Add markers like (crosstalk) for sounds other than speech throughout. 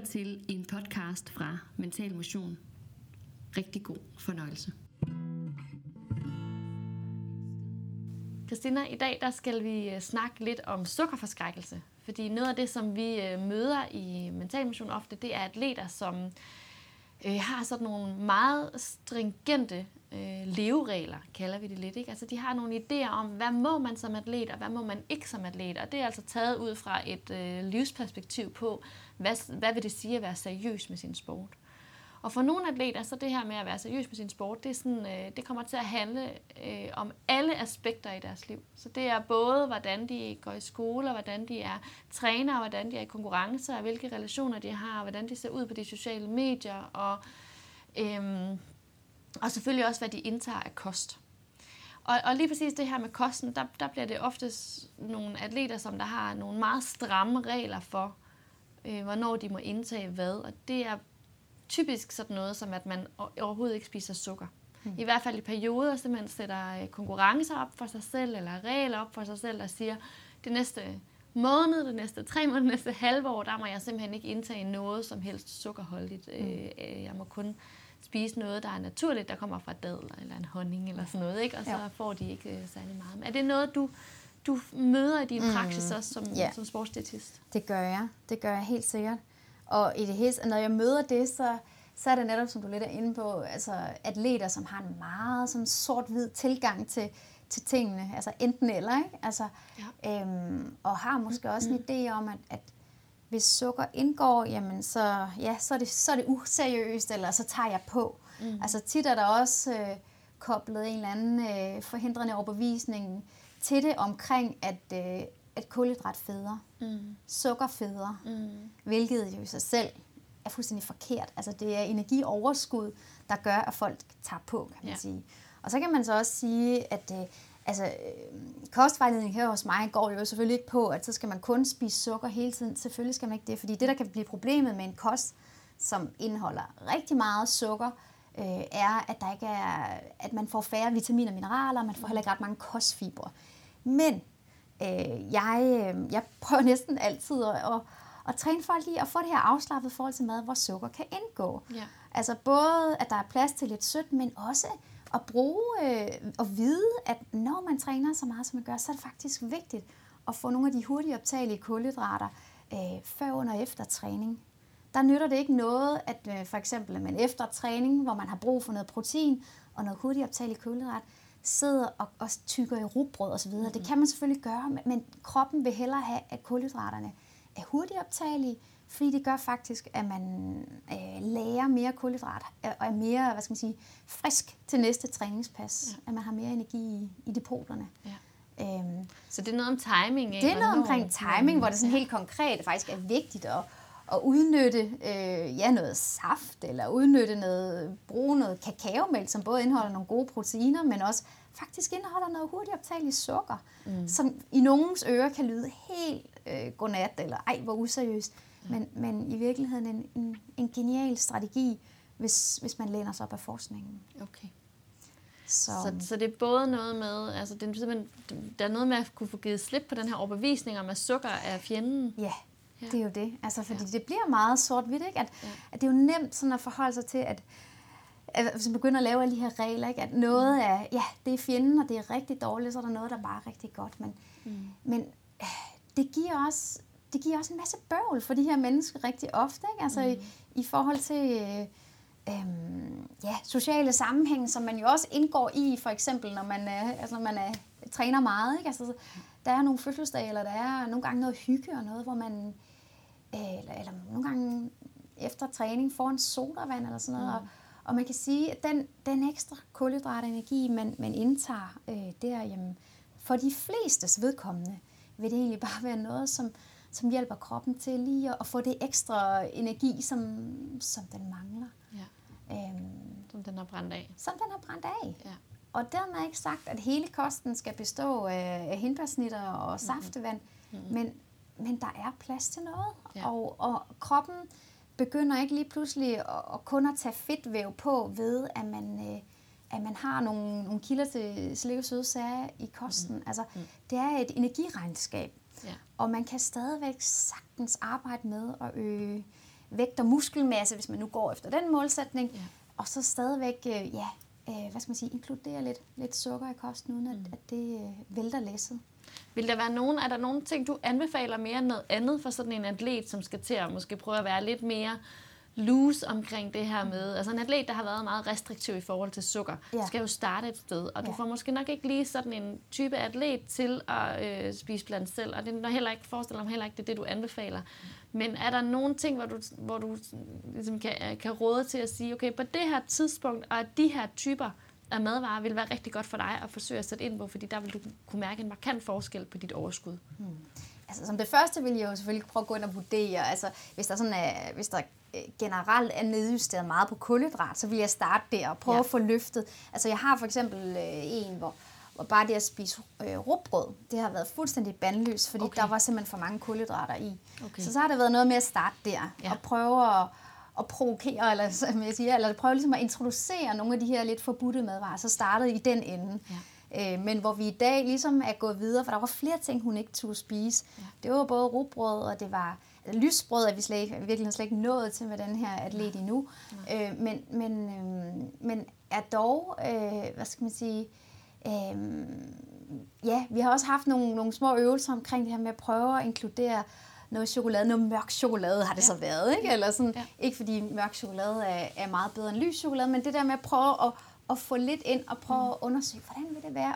til en podcast fra Mental Motion. Rigtig god fornøjelse. Christina, i dag der skal vi øh, snakke lidt om sukkerforskrækkelse. Fordi noget af det, som vi øh, møder i Mental Motion ofte, det er atleter, som øh, har sådan nogle meget stringente øh, leveregler, kalder vi det lidt. Ikke? Altså, de har nogle idéer om, hvad må man som atlet, og hvad må man ikke som atlet. Og det er altså taget ud fra et øh, livsperspektiv på, hvad, hvad vil det sige at være seriøs med sin sport. Og for nogle atleter, så det her med at være seriøs med sin sport, det, er sådan, øh, det kommer til at handle øh, om alle aspekter i deres liv. Så det er både, hvordan de går i skole, og hvordan de er træner, og hvordan de er i konkurrencer, og hvilke relationer de har, og hvordan de ser ud på de sociale medier, og, øh, og selvfølgelig også, hvad de indtager af kost. Og, og lige præcis det her med kosten, der, der bliver det oftest nogle atleter, som der har nogle meget stramme regler for, øh, hvornår de må indtage hvad. Og det er typisk sådan noget, som at man overhovedet ikke spiser sukker. Mm. I hvert fald i perioder, så man sætter øh, konkurrencer op for sig selv, eller regler op for sig selv, der siger, det næste måned, det næste tre måneder, det næste halve år, der må jeg simpelthen ikke indtage noget som helst sukkerholdigt. Mm. Øh, jeg må kun spise noget, der er naturligt, der kommer fra dadler eller en honning eller sådan noget, ikke? og så ja. får de ikke særlig meget. Men er det noget, du, du møder i din mm. praksis også som, ja. som sportsdiætist? Det gør jeg. Det gør jeg helt sikkert. Og i det hele, når jeg møder det, så, så er det netop, som du lidt er inde på, altså atleter, som har en meget sådan sort-hvid tilgang til, til tingene, altså enten eller, ikke? Altså, ja. øhm, og har måske også en idé om, at, at hvis sukker indgår, jamen så, ja, så, er det, så er det useriøst, eller så tager jeg på. Mm. Altså tit er der også øh, koblet en eller anden øh, forhindrende overbevisning til det omkring, at, øh, at kulhydrat federe, mm. sukker federe, mm. hvilket jo i sig selv er fuldstændig forkert. Altså det er energioverskud, der gør, at folk tager på, kan man ja. sige. Og så kan man så også sige, at øh, altså, øh, kostvejledning her hos mig går jo selvfølgelig ikke på, at så skal man kun spise sukker hele tiden. Selvfølgelig skal man ikke det, fordi det, der kan blive problemet med en kost, som indeholder rigtig meget sukker, øh, er, at, der ikke er, at man får færre vitaminer og mineraler, og man får heller ikke ret mange kostfibre. Men øh, jeg, øh, jeg prøver (laughs) næsten altid at, at, at træne folk i at få det her afslappet forhold til mad, hvor sukker kan indgå. Ja. Altså både, at der er plads til lidt sødt, men også at bruge øh, og vide, at når man træner så meget, som man gør, så er det faktisk vigtigt at få nogle af de hurtigt optagelige kulhydrater øh, før, under og efter træning. Der nytter det ikke noget, at øh, for eksempel at man efter træning, hvor man har brug for noget protein og noget hurtigt optageligt kulhydrat, sidder og, og tykker i rugbrød osv. Mm-hmm. Det kan man selvfølgelig gøre, men kroppen vil hellere have, at kulhydraterne er hurtigt optagelige, fordi det gør faktisk, at man øh, lærer mere kulhydrat og er mere hvad skal man sige, frisk til næste træningspas. Ja. At man har mere energi i, i depoterne. Ja. Øhm, så det er noget om timing? Ikke? Det er noget omkring timing, hvor det sådan helt konkret faktisk er vigtigt at, at udnytte øh, ja, noget saft, eller udnytte noget, bruge noget kakaomælk, som både indeholder nogle gode proteiner, men også faktisk indeholder noget hurtigt optageligt sukker, mm. som i nogens ører kan lyde helt øh, godnat, eller ej, hvor useriøst men, men i virkeligheden en, en, en genial strategi, hvis, hvis man læner sig op af forskningen. Okay. Så. Så, så det er både noget med, altså det er simpelthen, der er noget med at kunne få givet slip på den her overbevisning om, at sukker er fjenden. Ja, ja. det er jo det. Altså, fordi ja. det bliver meget sort-hvidt, ikke? At, ja. at det er jo nemt sådan at forholde sig til, at, at hvis man begynder at lave alle de her regler, ikke? at noget mm. er, ja, det er fjenden, og det er rigtig dårligt, så er der noget, der er bare rigtig godt. Men, mm. men det giver også det giver også en masse bøvl for de her mennesker rigtig ofte. Ikke? Altså mm. i, i forhold til øh, øh, ja, sociale sammenhæng, som man jo også indgår i, for eksempel når man, er, altså, når man er, træner meget. Ikke? Altså, der er nogle fødselsdage, eller der er nogle gange noget hygge og noget, hvor man, øh, eller, eller nogle gange efter træning får en sodavand eller sådan noget. Mm. Og, og man kan sige, at den, den ekstra kulhydratenergi, man, man indtager øh, der, jamen, for de flestes vedkommende, vil det egentlig bare være noget, som, som hjælper kroppen til lige at, få det ekstra energi, som, som den mangler. Ja. Øhm, som den har brændt af. Som den har brændt af. Ja. Og dermed ikke sagt, at hele kosten skal bestå af hindbærsnitter og mhm. saftevand, mm-hmm. men, men der er plads til noget. Ja. Og, og kroppen begynder ikke lige pludselig at, at kun at tage fedtvæv på ved, at man, øh, at man har nogle, nogle kilder til slik og søde sager i kosten. Mm. Altså, mm. det er et energiregnskab. Ja. Og man kan stadigvæk sagtens arbejde med at øge vægt og muskelmasse, hvis man nu går efter den målsætning, Ja. og så stadigvæk, øh, ja, øh, hvad skal man sige, inkludere lidt, lidt sukker i kosten, uden at, Mm. at det øh, vælter læsset. Vil der være nogen, er der nogle ting, du anbefaler mere end noget andet for sådan en atlet, som skal til at måske prøve at være lidt mere loose omkring det her med, altså en atlet, der har været meget restriktiv i forhold til sukker, Ja. skal jo starte et sted, og du Ja. får måske nok ikke lige sådan en type atlet til at øh, spise blandt selv, og det er heller ikke, forestiller mig heller ikke, det er det, du anbefaler. Men er der nogle ting, hvor du, hvor du ligesom kan, kan råde til at sige, okay, på det her tidspunkt, og de her typer af madvarer vil være rigtig godt for dig at forsøge at sætte ind på, fordi der vil du kunne mærke en markant forskel på dit overskud. Altså, som det første vil jeg jo selvfølgelig prøve at gå ind og vurdere, altså hvis der, sådan er, hvis der øh, generelt er nedjusteret meget på kulhydrat, så vil jeg starte der og prøve Ja. at få løftet. Altså jeg har for eksempel øh, en, hvor, hvor bare det at spise øh, rugbrød, det har været fuldstændig bandløst, fordi Okay. der var simpelthen for mange kulhydrater i. Okay. Så så har det været noget med at starte der, Ja. ja. og prøve at, at provokere, eller, som jeg siger, eller prøve ligesom at introducere nogle af de her lidt forbudte madvarer, så startede i den ende. Ja. Øh, men hvor vi i dag ligesom er gået videre, for der var flere ting, hun ikke turde spise. Ja. Det var både rugbrød, og det var lysbrød, er vi slet ikke, virkelig slet ikke nået til med den her atlet endnu. Øh, men, men, øh, men er dog, øh, hvad skal man sige, øh, ja, vi har også haft nogle, nogle små øvelser omkring det her med at prøve at inkludere noget chokolade, noget mørk chokolade har det Ja. så været, ikke? Eller sådan, Ja. ikke fordi mørk chokolade er, er meget bedre end lys chokolade, men det der med at prøve at, at få lidt ind og prøve mm. at undersøge, hvordan vil det være?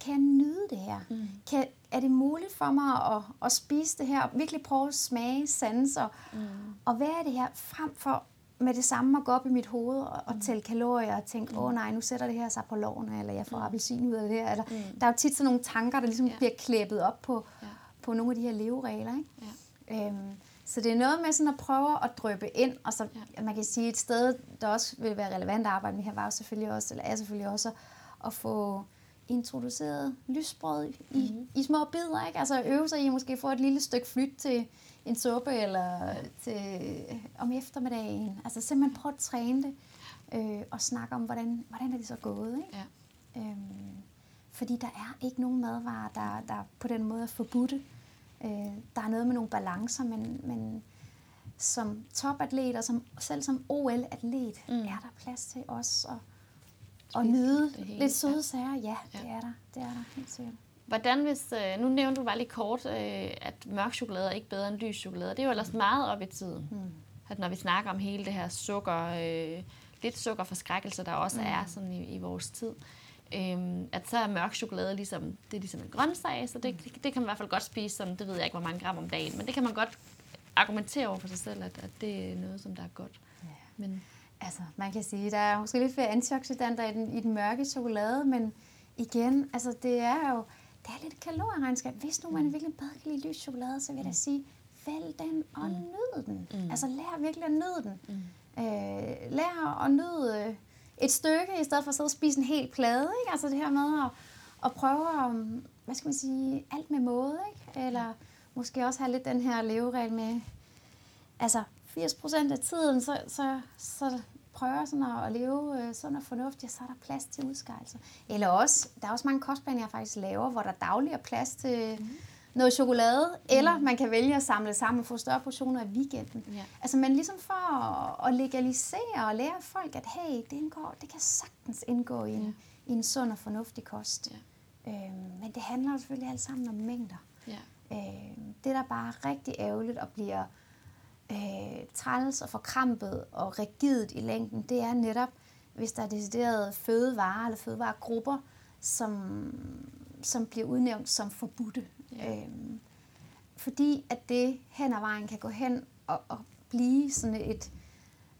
Kan jeg nyde det her? Mm. Kan, er det muligt for mig at, at spise det her? Og virkelig prøve at smage, sanse og, Mm. og hvad er det her? Frem for med det samme at gå op i mit hoved og, og tælle kalorier og tænke, åh oh, nej, nu sætter det her sig på loven, eller jeg får appelsin ud af det her. Eller, Mm. Der er jo tit sådan nogle tanker, der ligesom ja. bliver klæbet op på, Ja. på nogle af de her leveregler. Ikke? Ja. Øhm, så det er noget med sådan at prøve at drøbe ind, og så Ja. man kan sige, et sted, der også vil være relevant at arbejde med her, var jo selvfølgelig også, eller er selvfølgelig også at få introduceret lysbrød i, Mhm. mm-hmm. i små bidder, ikke? Altså øve sig i måske få et lille stykke flyt til en suppe eller til, om eftermiddagen. Altså simpelthen prøve at træne det øh, og snakke om, hvordan, hvordan er det så gået, ikke? Ja. Øhm, fordi der er ikke nogen madvarer, der, der på den måde er forbudte. Øh, der er noget med nogle balancer, men, men som topatlet og som, selv som OL-atlet Mm. mm. er der plads til os at, at nyde lidt søde sager. Ja, Ja. det er der. Det er der helt sikkert. Hvordan hvis, øh, nu nævnte du bare lige kort, øh, at mørk chokolade er ikke bedre end lys chokolade. Det er jo ellers meget op i tiden. Mm. At når vi snakker om hele det her sukker, øh, lidt sukkerforskrækkelse, der også mm. er sådan i, i vores tid, øh, at så er mørk chokolade ligesom, det er ligesom en grøntsag, så det, det, det kan man i hvert fald godt spise, sådan, det ved jeg ikke, hvor mange gram om dagen, men det kan man godt argumentere over for sig selv, at, at det er noget, som der er godt. Ja. Men Altså, man kan sige, der er måske lidt flere antioxidanter i den, i den mørke chokolade, men igen, altså det er jo, det er lidt kalorieregnskab. Hvis nu man virkelig bedre kan lide lys chokolade, så vil jeg da sige, vælg den og nyd den. Mm. Altså lær virkelig at nyde den. Mm. Øh, lær at nyde et stykke, i stedet for at sidde og spise en hel plade. Ikke? Altså det her med at, at prøve at, hvad skal man sige, alt med måde. Ikke? Eller måske også have lidt den her leveregel med, altså 80% af tiden, så, så, så prøver sådan at, at leve øh, sådan og fornuftigt, så er der plads til udskejelser. Eller også, der er også mange kostplaner, jeg faktisk laver, hvor der daglig er plads til mm noget chokolade, mm. eller man kan vælge at samle sammen og få større portioner i weekenden. ja. Altså, men ligesom for at, legalisere og lære folk, at hey, det, indgår, det kan sagtens indgå i en, Ja. i en sund og fornuftig kost. Ja. Øhm, men det handler jo selvfølgelig alt sammen om mængder. Ja. Øh, det, der bare er rigtig ærgerligt og bliver øh, træls og forkrampet og rigidt i længden, det er netop, hvis der er deciderede fødevarer eller fødevaregrupper, som, som bliver udnævnt som forbudte. Ja. Øhm, fordi at det hen ad vejen kan gå hen og, og blive sådan et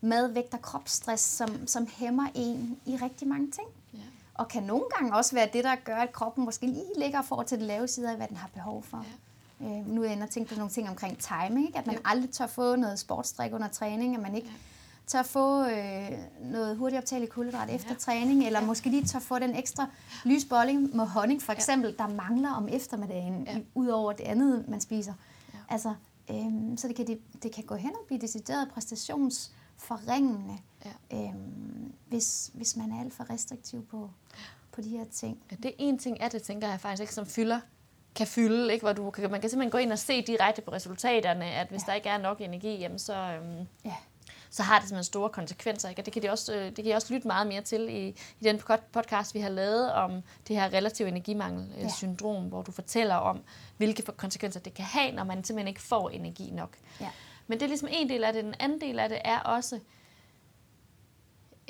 madvægt og kropsstress, som, som hæmmer en i rigtig mange ting. Ja. Og kan nogle gange også være det, der gør, at kroppen måske lige ligger for til det lave side af, hvad den har behov for. Ja. Øh, nu er jeg inde og tænke på nogle ting omkring timing, ikke? at man Jo. aldrig tør få noget sportsdrik under træning, at man ikke Ja. Tør få øh, noget hurtigt optageligt kulhydrat efter Ja. træning, eller Ja. måske lige tør få den ekstra lysbolling med honning, for Ja. eksempel, der mangler om eftermiddagen, Ja. ja. ud over det andet, man spiser. Ja. Altså, øhm, så det kan, det, det kan gå hen og blive decideret præstationsforringende, Ja. øhm, hvis, hvis man er alt for restriktiv på, på de her ting. Ja, det er en ting af det, tænker jeg faktisk ikke, som fylder kan fylde, ikke? hvor du kan, man kan simpelthen gå ind og se direkte på resultaterne, at hvis ja. der ikke er nok energi, jamen så, øhm, ja. Så har det simpelthen store konsekvenser. Ikke? Og det kan, de også, øh, det kan de også lytte meget mere til i, i den podcast, vi har lavet om det her relativ energimangel-syndrom, ja. hvor du fortæller om, hvilke konsekvenser det kan have, når man simpelthen ikke får energi nok. Ja. Men det er ligesom en del af det. Den anden del af det er også,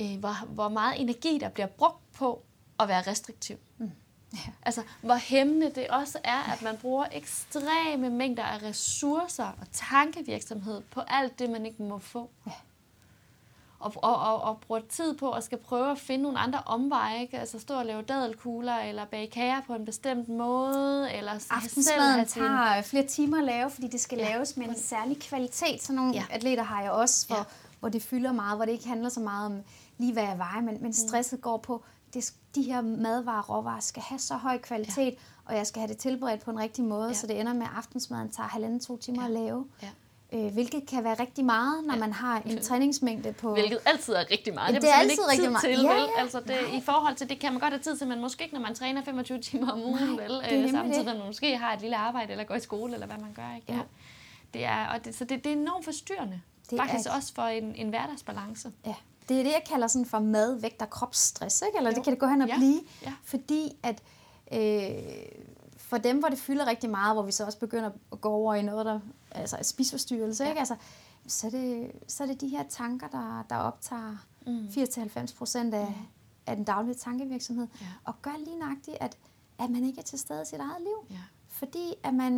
øh, hvor, hvor meget energi, der bliver brugt på at være restriktiv. Mm. Ja. Altså, hvor hæmmende det også er, at man bruger ekstreme mængder af ressourcer og tankevirksomhed på alt det, man ikke må få. Ja. Og, og, og, og bruger tid på at skal prøve at finde nogle andre omveje. Ikke? Altså stå og lave dadelkugler, eller bage kager på en bestemt måde. Eller Aftensmaden tager flere timer at lave, fordi det skal ja. laves med en særlig kvalitet. Så nogle ja. atleter har jeg også, hvor, ja. hvor det fylder meget, hvor det ikke handler så meget om lige hvad jeg vejer, men, men mm. stresset går på, det, de her madvarer råvarer skal have så høj kvalitet, ja. og jeg skal have det tilberedt på en rigtig måde, ja. så det ender med, at aftensmaden tager halvanden to timer ja. at lave. Ja. Øh, hvilket kan være rigtig meget, når ja. man har en træningsmængde på... Hvilket altid er rigtig meget. Det, det er altid ikke rigtig meget. Til, ja, ja. Altså det, I forhold til det kan man godt have tid til, men måske ikke, når man træner 25 timer om ugen, Nej, vel? Øh, samtidig med man måske har et lille arbejde, eller går i skole, eller hvad man gør. Ikke? Ja. Det er, og det, så det, det er enormt forstyrrende. Det Faktisk er, også for en, en hverdagsbalance. Ja. Det er det, jeg kalder sådan for mad, vægt og kropsstress, ikke? eller jo. det kan det gå hen og ja. blive, ja. fordi at øh, for dem, hvor det fylder rigtig meget, hvor vi så også begynder at gå over i noget, der altså spisforstyrrelse, ja. ikke? Altså, så, er det, så er det de her tanker, der, der optager mm. 80-90 procent af, mm. af den daglige tankevirksomhed, ja. og gør lige nøjagtigt, at, at man ikke er til stede i sit eget liv. Ja. Fordi at man,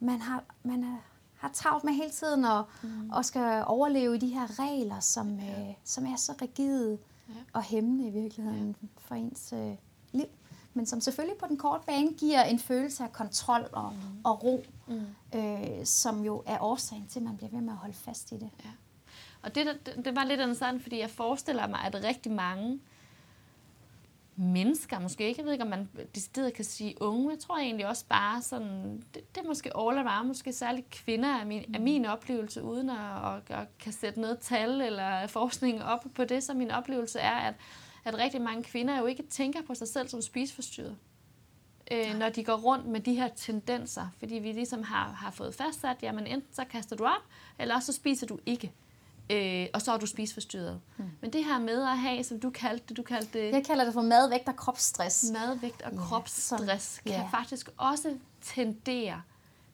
man, har, man er har travlt med hele tiden og, mm. og skal overleve i de her regler, som, ja. øh, som er så rigide ja. og hæmmende i virkeligheden ja. for ens øh, liv. Men som selvfølgelig på den korte bane giver en følelse af kontrol og, mm. og ro, mm. øh, som jo er årsagen til, at man bliver ved med at holde fast i det. Ja. Og det, det, det var lidt interessant, fordi jeg forestiller mig, at rigtig mange mennesker, måske ikke, jeg ved ikke, om man decideret kan sige unge, jeg tror egentlig også bare sådan, det, det er måske all around, måske særligt kvinder er min, er mm. min oplevelse, uden at, at, at kan sætte noget tal eller forskning op på det, så min oplevelse er, at, at rigtig mange kvinder jo ikke tænker på sig selv som spiseforstyrret, øh, når de går rundt med de her tendenser, fordi vi ligesom har, har fået fastsat, jamen enten så kaster du op, eller også så spiser du ikke øh, og så er du spiseforstyrret. Hmm. Men det her med at have, som du kaldte det, du kaldte det... Jeg kalder det for madvægt og kropsstress. Madvægt og ja, kropsstress så, kan ja. faktisk også tendere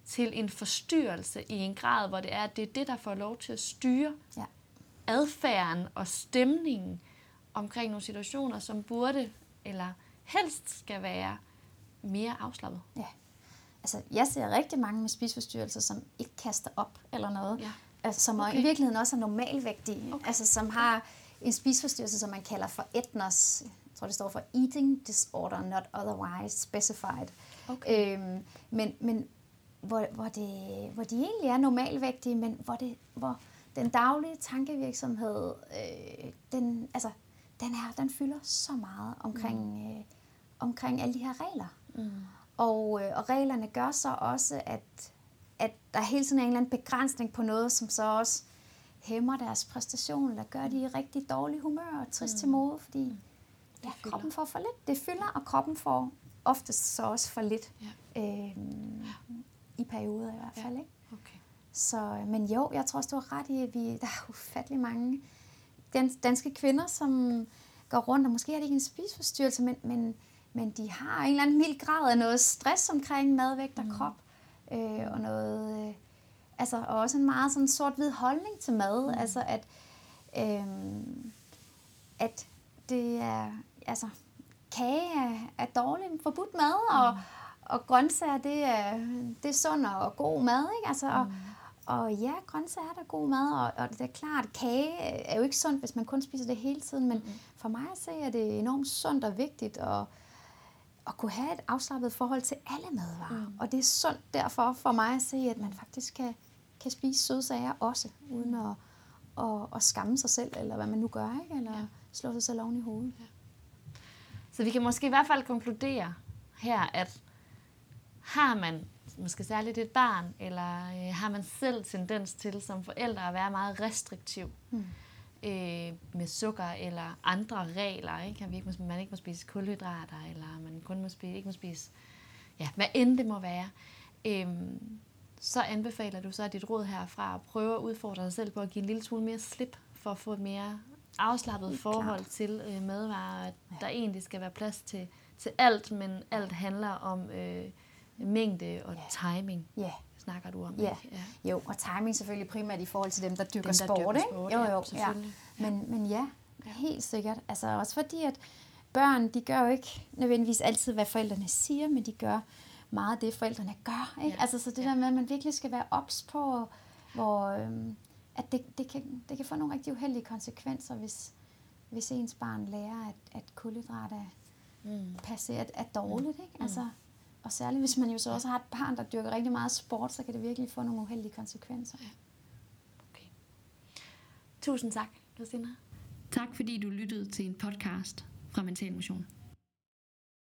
til en forstyrrelse i en grad, hvor det er, at det er det, der får lov til at styre ja. adfærden og stemningen omkring nogle situationer, som burde eller helst skal være mere afslappet. Ja. Altså, jeg ser rigtig mange med spiseforstyrrelser, som ikke kaster op eller noget. Ja altså, som okay. i virkeligheden også er normalvægtige, okay. altså som har en spisforstyrrelse, som man kalder for ETNOS, jeg tror det står for Eating Disorder Not Otherwise Specified. Okay. Øhm, men men hvor, hvor, det, hvor de egentlig er normalvægtige, men hvor, det, hvor den daglige tankevirksomhed, øh, den, altså, den, er, den fylder så meget omkring, mm. øh, omkring alle de her regler. Mm. Og, øh, og reglerne gør så også, at at der hele tiden er en eller anden begrænsning på noget, som så også hæmmer deres præstation, eller gør de i rigtig dårlig humør og trist mm. til mode, fordi ja, kroppen får for lidt. Det fylder, og kroppen får oftest så også for lidt. Ja. Øhm, ja. I perioder i hvert fald. Ja. Ikke? Okay. Så, men jo, jeg tror også, du har ret i, at vi, der er ufattelig mange danske kvinder, som går rundt, og måske har de ikke en spisforstyrrelse, men, men, men de har en eller anden mild grad af noget stress omkring madvægt og mm. krop øh, og noget, øh, altså og også en meget sådan sort-hvid holdning til mad, mm. altså at, øh, at det er, altså kage er, er dårligt forbudt mad, mm. og, og grøntsager, det er, det er sund og god mad, ikke? Altså, og, mm. og ja, grøntsager er der god mad, og, og det er klart, kage er jo ikke sundt, hvis man kun spiser det hele tiden, men mm. for mig at se, er det enormt sundt og vigtigt, og, at kunne have et afslappet forhold til alle madvarer. Mm. Og det er sundt derfor for mig at se, at man faktisk kan, kan spise søde sager også, uden at, at, at skamme sig selv, eller hvad man nu gør, ikke? eller ja. slå sig selv oven i hovedet. Ja. Så vi kan måske i hvert fald konkludere her, at har man måske særligt et barn, eller øh, har man selv tendens til som forældre at være meget restriktiv, mm øh, med sukker eller andre regler. Ikke? At vi ikke må, man ikke må spise kulhydrater, eller man kun må spise, ikke må spise ja, hvad end det må være, øhm, så anbefaler du så at dit råd herfra at prøve at udfordre dig selv på at give en lille smule mere slip for at få et mere afslappet forhold klart. til øh, madvarer, at ja. der egentlig skal være plads til, til alt, men alt handler om øh, mængde og Ja. timing, Ja, snakker du om. Ja. Ikke? ja. jo, og timing selvfølgelig primært i forhold til dem, der dyrker Dem, der sport, dyrker ikke? sport, jo, ja, jo, ja. selvfølgelig. Men, men ja, helt sikkert. Altså også fordi, at børn, de gør jo ikke nødvendigvis altid, hvad forældrene siger, men de gør meget af det, forældrene gør. Ikke? Ja. Altså så det Ja. der med, at man virkelig skal være ops på, hvor, øhm, at det, det, kan, det kan få nogle rigtig uheldige konsekvenser, hvis, hvis ens barn lærer, at, at kulhydrat er, Mm. passe er, er dårligt. Ikke? Altså, og særligt hvis man jo så også har et barn, der dyrker rigtig meget sport, så kan det virkelig få nogle uheldige konsekvenser. Okay. Tusind tak, Christina. Tak fordi du lyttede til en podcast fra Mental Motion.